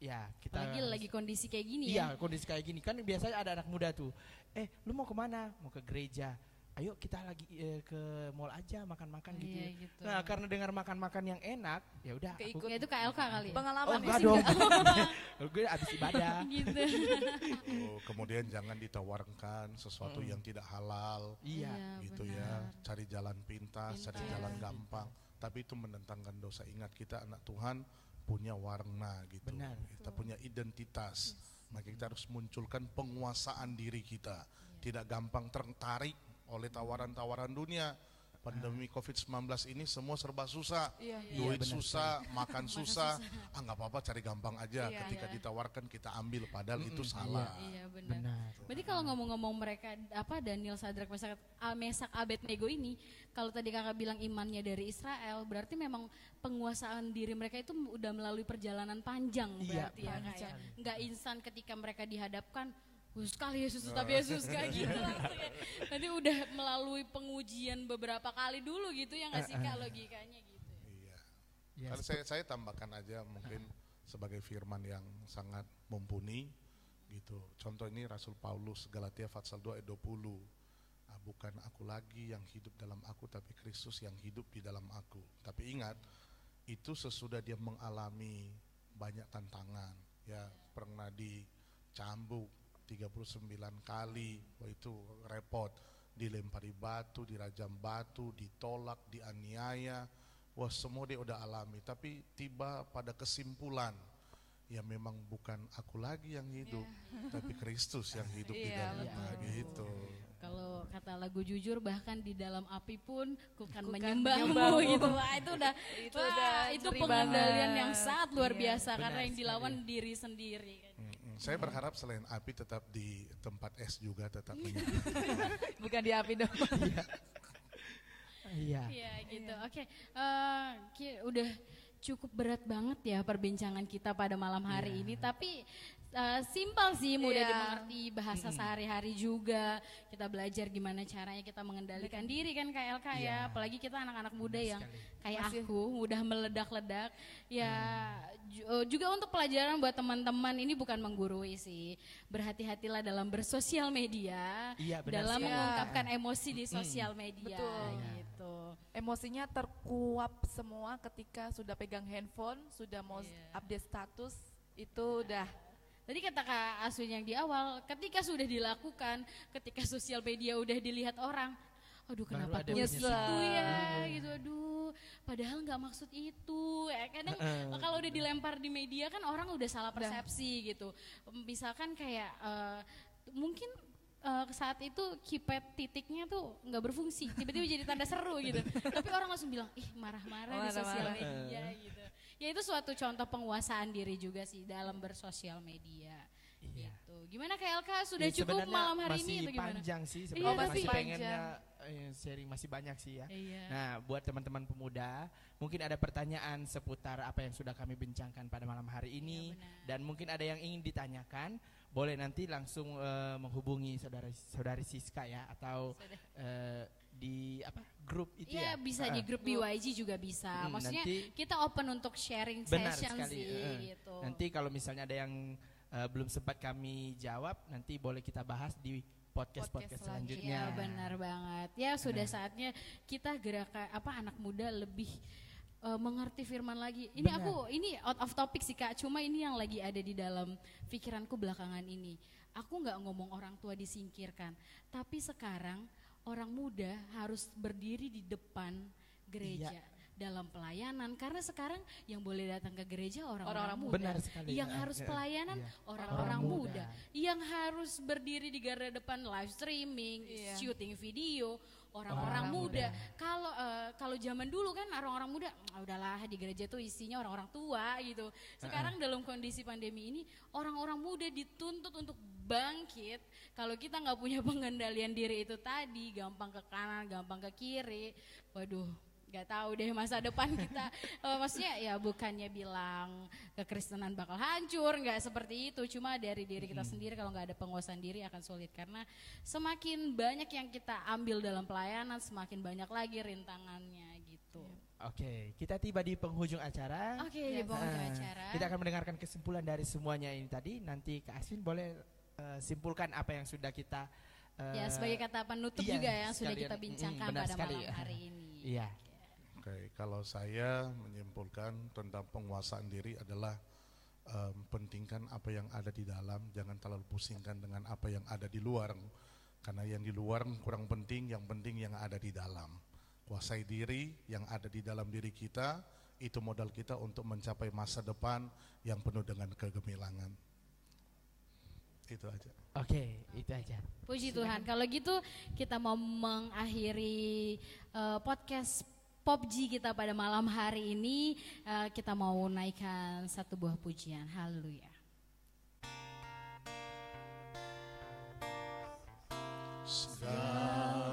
ya kita. Lagi lagi kondisi kayak gini iya, ya. kondisi kayak gini kan biasanya ada anak muda tuh. Eh, lu mau ke mana? Mau ke gereja ayo kita lagi eh, ke mall aja makan-makan gitu. Iya, gitu. Nah, karena dengar makan-makan yang enak, ya udah. Keikut ya itu KLK kali. Ya? Pengalaman oh, enggak dong. gue habis ibadah. gitu. Oh, kemudian jangan ditawarkan sesuatu hmm. yang tidak halal. Iya, gitu ya. benar. ya. Cari jalan pintas, pintas, cari jalan gampang. Tapi itu menentangkan dosa. Ingat kita anak Tuhan punya warna gitu. Benar. Kita punya identitas. Maka kita harus munculkan penguasaan diri kita. Iya. Tidak gampang tertarik oleh tawaran-tawaran dunia. Pandemi COVID-19 ini semua serba susah, iya, iya. duit iya, susah, makan susah, ah nggak apa-apa cari gampang aja. Iya, Ketika iya. ditawarkan kita ambil, padahal mm -mm, itu salah. Iya, iya benar. benar. Berarti kalau ngomong-ngomong mereka apa Daniel Sadrak Mesak, Mesak Abednego ini, kalau tadi kakak bilang imannya dari Israel, berarti memang penguasaan diri mereka itu udah melalui perjalanan panjang iya, berarti ya, kayak nggak instan ketika mereka dihadapkan Yesus kali Yesus tetap Yesus kayak gitu langsung ya. Nanti udah melalui pengujian beberapa kali dulu gitu ya nggak sih kak logikanya gitu. Iya. Yes. Kalau saya saya tambahkan aja mungkin sebagai firman yang sangat mumpuni gitu. Contoh ini Rasul Paulus Galatia pasal 2 ayat 20. Nah, bukan aku lagi yang hidup dalam aku tapi Kristus yang hidup di dalam aku. Tapi ingat itu sesudah dia mengalami banyak tantangan ya pernah dicambuk 39 kali, wah itu repot. Dilempari batu, dirajam batu, ditolak, dianiaya, wah semua dia udah alami. Tapi tiba pada kesimpulan, ya memang bukan aku lagi yang hidup, yeah. tapi Kristus yang hidup di iya, dalamnya gitu. Kalau kata lagu jujur bahkan di dalam api pun kukan menyembahmu gitu. Wah, itu udah itu, wah, udah itu pengendalian yang sangat luar iya, biasa karena yang dilawan diri sendiri. Saya berharap selain api tetap di tempat es juga tetap Bukan di api dong. Iya. Iya gitu. Oke, okay. uh, eh, udah cukup berat banget ya perbincangan kita pada malam hari yeah. ini. Tapi uh, simpel sih, mudah Iya. dimengerti, bahasa sehari-hari juga. Kita belajar gimana caranya kita mengendalikan diri kan Kak Elka ya. Iya. Apalagi kita anak-anak muda Benar yang sekali. kayak Masih- aku, mudah meledak-ledak. Ya ju- uh, juga untuk pelajaran buat teman-teman ini bukan menggurui sih. Berhati-hatilah dalam bersosial media, Iya, benar dalam sekali. mengungkapkan emosi di sosial media Betul. gitu. Emosinya terkuap semua ketika sudah pegang handphone, sudah mau Iya. update status, itu udah Tadi kata Kak Aswin yang di awal, ketika sudah dilakukan, ketika sosial media udah dilihat orang, aduh kenapa ada tulis nyesel. itu ya, gitu, aduh, padahal nggak maksud itu. Ya, kadang Heeh. kalau udah dilempar di media kan orang udah salah Udah. persepsi gitu. Misalkan kayak eh, mungkin eh, saat itu keypad titiknya tuh nggak berfungsi, tiba-tiba jadi tanda seru gitu. Tapi orang langsung bilang, ih marah-marah di sosial Marah-marah. media gitu. Ya itu suatu contoh penguasaan diri juga sih dalam bersosial media. Iya. Gitu. Gimana Elka sudah Ya, cukup malam hari masih ini atau gimana? panjang sih Iya, sebenarnya masih masih panjang. pengennya eh, sharing masih banyak sih ya. Iya. Nah, buat teman-teman pemuda, mungkin ada pertanyaan seputar apa yang sudah kami bincangkan pada malam hari ini Iya, benar. dan mungkin ada yang ingin ditanyakan, boleh nanti langsung eh, menghubungi saudara saudari Siska ya atau eh, di apa grup itu Iya ya. bisa Heeh. di grup BYG juga bisa. Hmm, Maksudnya nanti- kita open untuk sharing Benar session sekali, sih heeh. gitu. Nanti kalau misalnya ada yang eh, belum sempat kami jawab, nanti boleh kita bahas di podcast podcast, Podcast selanjutnya. Iya benar banget. Ya sudah saatnya kita gerakan apa anak muda lebih eh, mengerti firman lagi. Ini Benar. aku ini out of topic sih Kak, cuma ini yang lagi ada di dalam pikiranku belakangan ini. Aku nggak ngomong orang tua disingkirkan, tapi sekarang orang muda harus berdiri di depan gereja Iya. dalam pelayanan karena sekarang yang boleh datang ke gereja orang-orang muda. Benar sekali. Yang Heeh, harus heeh. pelayanan Iya. orang-orang Orang muda. muda. Yang harus berdiri di garda depan live streaming, Iya. syuting video, orang-orang Orang muda. muda. Kalau eh, kalau zaman dulu kan orang-orang muda, "Ah, udahlah di gereja tuh isinya orang-orang tua gitu. Sekarang dalam kondisi pandemi ini, orang-orang muda dituntut untuk bangkit. Kalau kita nggak punya pengendalian diri itu tadi, gampang ke kanan, gampang ke kiri. Waduh, nggak tahu deh masa depan kita. Eh, maksudnya ya bukannya bilang kekristenan bakal hancur, nggak seperti itu. Cuma dari diri kita sendiri kalau nggak ada penguasaan diri akan sulit karena semakin banyak yang kita ambil dalam pelayanan, semakin banyak lagi rintangannya gitu. Oke, kita tiba di penghujung acara. Oke, di Yes. penghujung Ah, acara. Kita akan mendengarkan kesimpulan dari semuanya ini tadi. Nanti Kak Aswin boleh eh, simpulkan apa yang sudah kita eh, ya sebagai kata penutup iya, juga ya yang sudah kita Mm, bincangkan benar pada sekali. malam hari ini. Iya. Oke, kalau saya menyimpulkan tentang penguasaan diri adalah em, pentingkan apa yang ada di dalam, jangan terlalu pusingkan dengan apa yang ada di luar. Karena yang di luar kurang penting, yang penting yang ada di dalam. Kuasai diri yang ada di dalam diri kita, itu modal kita untuk mencapai masa depan yang penuh dengan kegemilangan. Itu aja. Oke, itu aja. Puji Tuhan. Kalau gitu kita mau mengakhiri eh, podcast Pop G kita pada malam hari ini uh, kita mau naikkan satu buah pujian. Haleluya. Segala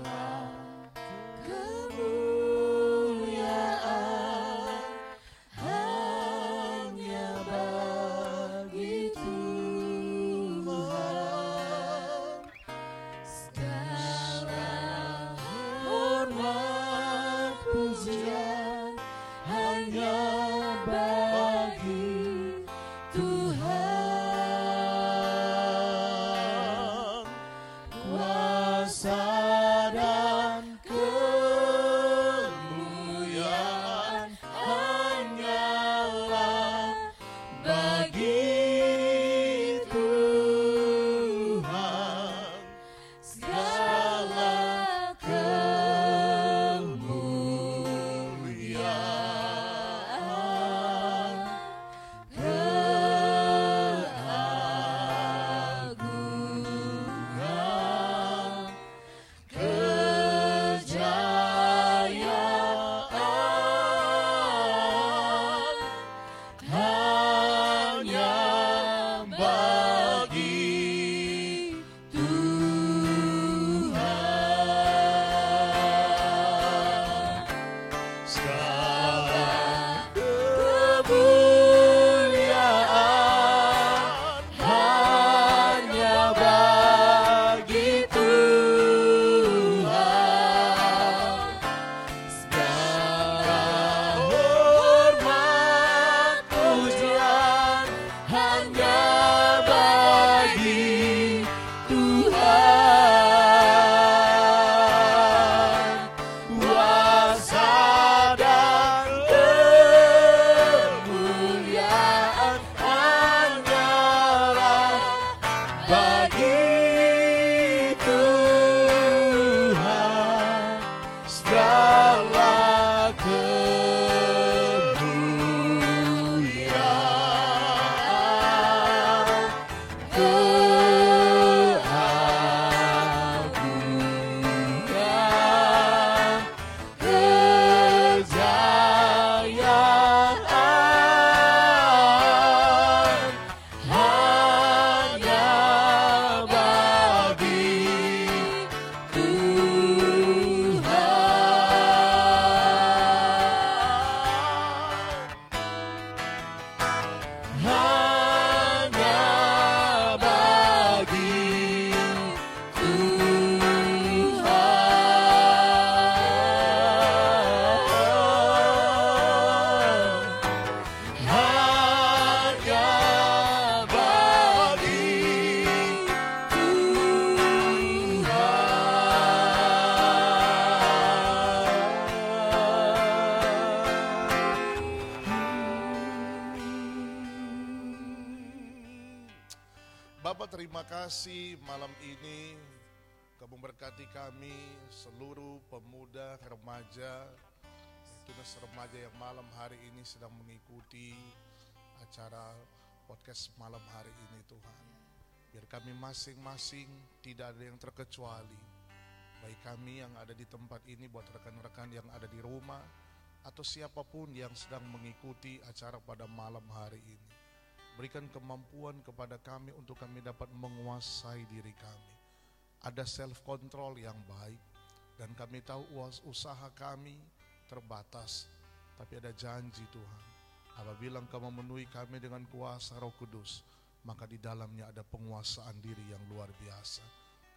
kasih malam ini kamu berkati kami seluruh pemuda, remaja, tunas remaja yang malam hari ini sedang mengikuti acara podcast malam hari ini Tuhan. Biar kami masing-masing tidak ada yang terkecuali. Baik kami yang ada di tempat ini buat rekan-rekan yang ada di rumah atau siapa pun yang sedang mengikuti acara pada malam hari ini. Berikan kemampuan kepada kami untuk kami dapat menguasai diri kami. Ada self control yang baik dan kami tahu usaha kami terbatas tapi ada janji Tuhan. Apabila engkau memenuhi kami dengan kuasa roh kudus maka di dalamnya ada penguasaan diri yang luar biasa.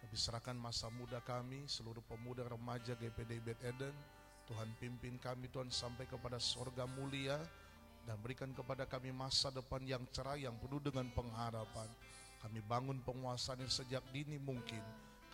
Kami serahkan masa muda kami seluruh pemuda remaja GPD Bet Eden Tuhan pimpin kami Tuhan sampai kepada sorga mulia dan berikan kepada kami masa depan yang cerah yang penuh dengan pengharapan kami bangun penguasaan sejak dini mungkin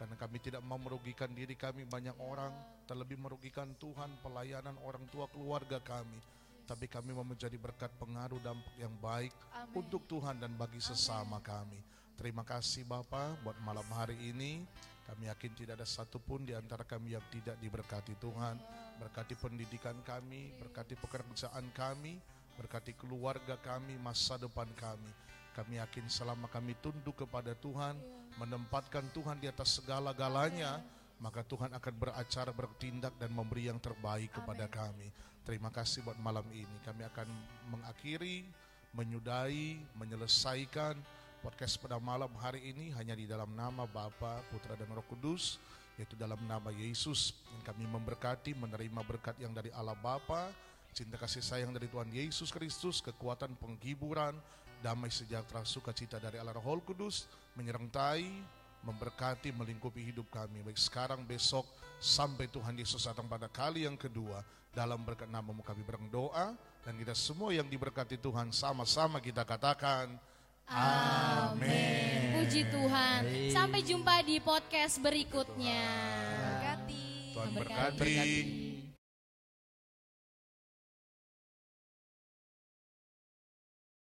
karena kami tidak mau merugikan diri kami banyak orang, terlebih merugikan Tuhan, pelayanan orang tua keluarga kami. Tapi kami mau menjadi berkat pengaruh dampak yang baik Amen. untuk Tuhan dan bagi sesama Amen. kami. Terima kasih Bapak buat malam hari ini. Kami yakin tidak ada satupun di antara kami yang tidak diberkati Tuhan. Berkati pendidikan kami, berkati pekerjaan kami, berkati keluarga kami, masa depan kami. Kami yakin selama kami tunduk kepada Tuhan, menempatkan Tuhan di atas segala-galanya, maka Tuhan akan beracara, bertindak dan memberi yang terbaik kepada kami. Terima kasih buat malam ini. Kami akan mengakhiri, menyudahi, menyelesaikan podcast pada malam hari ini hanya di dalam nama Bapa, Putra dan Roh Kudus, yaitu dalam nama Yesus. yang Kami memberkati, menerima berkat yang dari Allah Bapa, cinta kasih sayang dari Tuhan Yesus Kristus, kekuatan penghiburan, damai sejahtera sukacita dari Allah Roh Kudus menyertai, memberkati, melingkupi hidup kami baik sekarang, besok sampai Tuhan Yesus datang pada kali yang kedua dalam berkat namamu kami berdoa dan kita semua yang diberkati Tuhan sama-sama kita katakan Amin. Puji Tuhan. Sampai jumpa di podcast berikutnya. Berkati. Tuhan berkati.